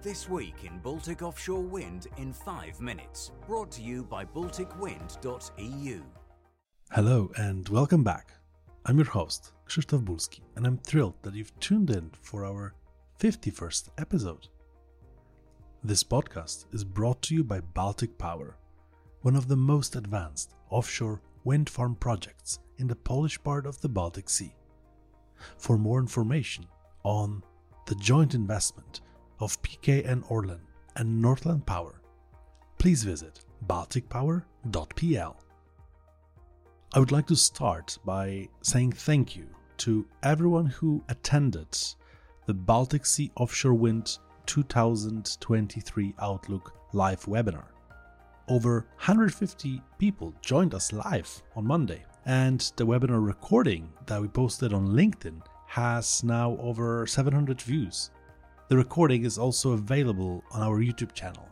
This week in Baltic Offshore Wind in 5 minutes, brought to you by balticwind.eu. Hello and welcome back. I'm your host, Krzysztof Bulski, and I'm thrilled that you've tuned in for our 51st episode. This podcast is brought to you by Baltic Power, one of the most advanced offshore wind farm projects in the Polish part of the Baltic Sea. For more information on the joint investment of PKN Orlen and Northland Power, please visit balticpower.pl. I would like to start by saying thank you to everyone who attended the Baltic Sea Offshore Wind 2023 Outlook live webinar. Over 150 people joined us live on Monday, and the webinar recording that we posted on LinkedIn has now over 700 views. The recording is also available on our YouTube channel.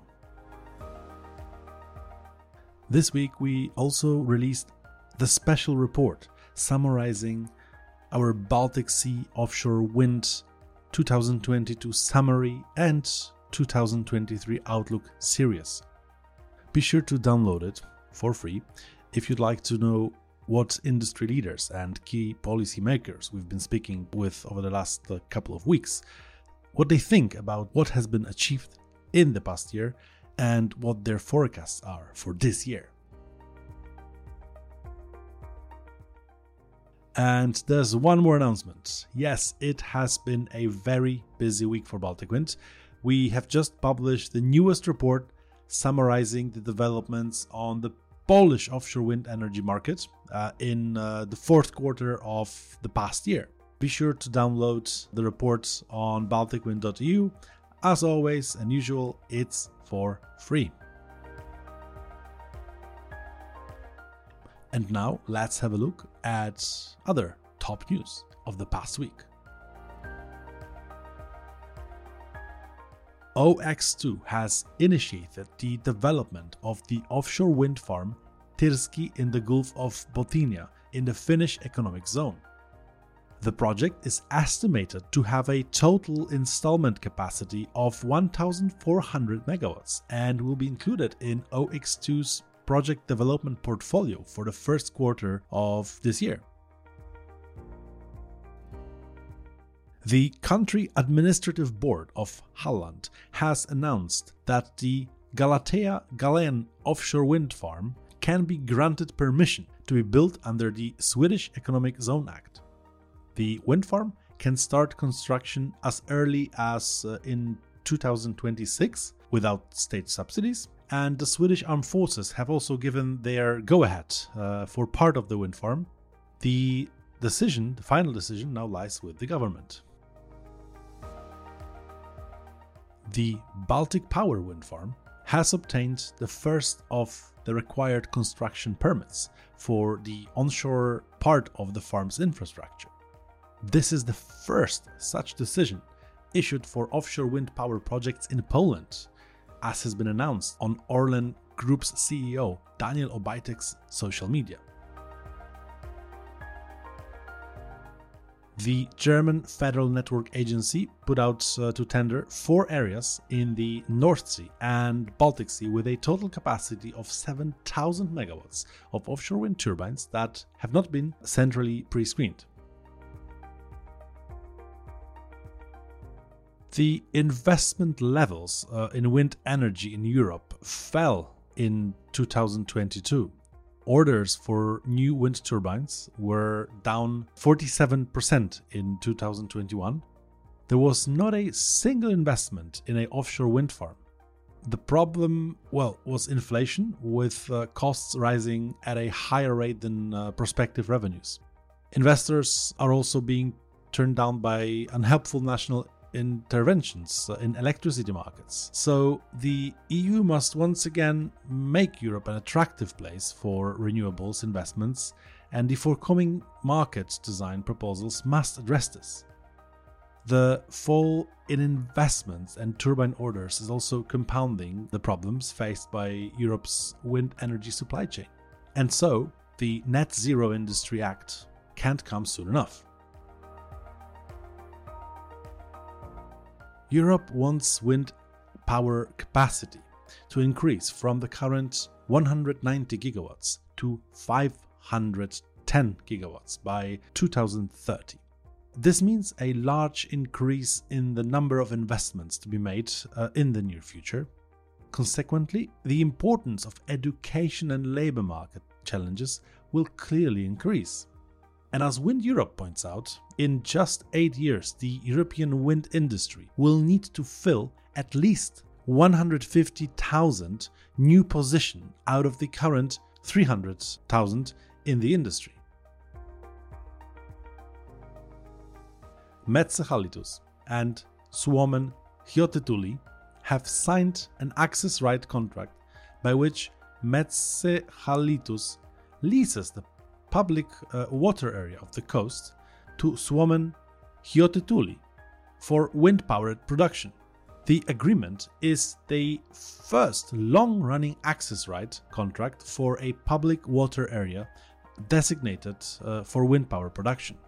This week, we also released the special report summarizing our Baltic Sea offshore wind 2022 summary and 2023 Outlook series. Be sure to download it for free if you'd like to know what industry leaders and key policymakers we've been speaking with over the last uh, couple of weeks, what they think about what has been achieved in the past year and what their forecasts are for this year. And there's one more announcement. Yes, it has been a very busy week for Baltic Wind. We have just published the newest report summarizing the developments on the Polish offshore wind energy market uh, in uh, the fourth quarter of the past year. Be sure to download the reports on balticwind.eu. As always and usual, it's for free. And now let's have a look at other top news of the past week. OX2 has initiated the development of the offshore wind farm Tyrsky in the Gulf of Bothnia in the Finnish economic zone. The project is estimated to have a total installment capacity of 1,400 megawatts and will be included in OX2's project development portfolio for the first quarter of this year. The country administrative board of Halland has announced that the Galatea Galene offshore wind farm can be granted permission to be built under the Swedish Economic Zone Act. The wind farm can start construction as early as uh, in 2026 without state subsidies, and the Swedish Armed Forces have also given their go ahead uh, for part of the wind farm. The decision, the final decision, now lies with the government. the Baltic Power wind farm has obtained the first of the required construction permits for the onshore part of the farm's infrastructure. This is the first such decision issued for offshore wind power projects in Poland, as has been announced on Orlen Group's CEO Daniel Obajtek's social media. the German Federal Network Agency put out uh, to tender four areas in the North Sea and Baltic Sea with a total capacity of 7,000 megawatts of offshore wind turbines that have not been centrally pre screened. The investment levels uh, in wind energy in Europe fell in 2022 orders for new wind turbines were down 47% in 2021. There was not a single investment in an offshore wind farm. The problem, well, was inflation, with uh, costs rising at a higher rate than uh, prospective revenues. Investors are also being turned down by unhelpful national interventions uh, in electricity markets. So the EU must once again make Europe an attractive place for renewables investments, and the forthcoming market design proposals must address this. The fall in investments and turbine orders is also compounding the problems faced by Europe's wind energy supply chain. And so, the Net Zero Industry Act can't come soon enough. Europe wants wind power capacity to increase from the current 190 gigawatts to 510 gigawatts by 2030. This means a large increase in the number of investments to be made uh, in the near future. Consequently, the importance of education and labor market challenges will clearly increase. And as Wind Europe points out, in just eight years, the European wind industry will need to fill at least 150,000 new positions out of the current 300,000 in the industry. Metsähallitus and Suomen Hyötytuuli have signed an access right contract by which Metsähallitus leases the public uh, water area of the coast to Suomen Hyötytuuli for wind powered production. The agreement is the first long running access right contract for a public water area designated uh, for wind power production.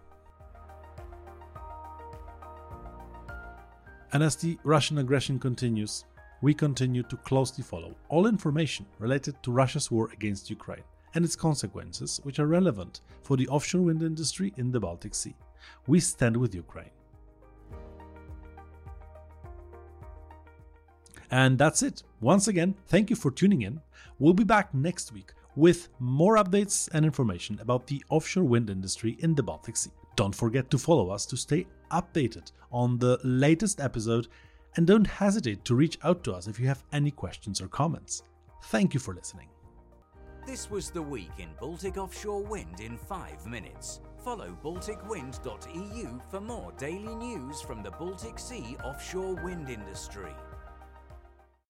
And as the Russian aggression continues, we continue to closely follow all information related to Russia's war against Ukraine and its consequences, which are relevant for the offshore wind industry in the Baltic Sea. We stand with Ukraine. And that's it. Once again, thank you for tuning in. We'll be back next week with more updates and information about the offshore wind industry in the Baltic Sea. Don't forget to follow us to stay updated on the latest episode and don't hesitate to reach out to us if you have any questions or comments. Thank you for listening. This was the week in Baltic offshore wind in 5 minutes. Follow balticwind.eu for more daily news from the Baltic Sea offshore wind industry.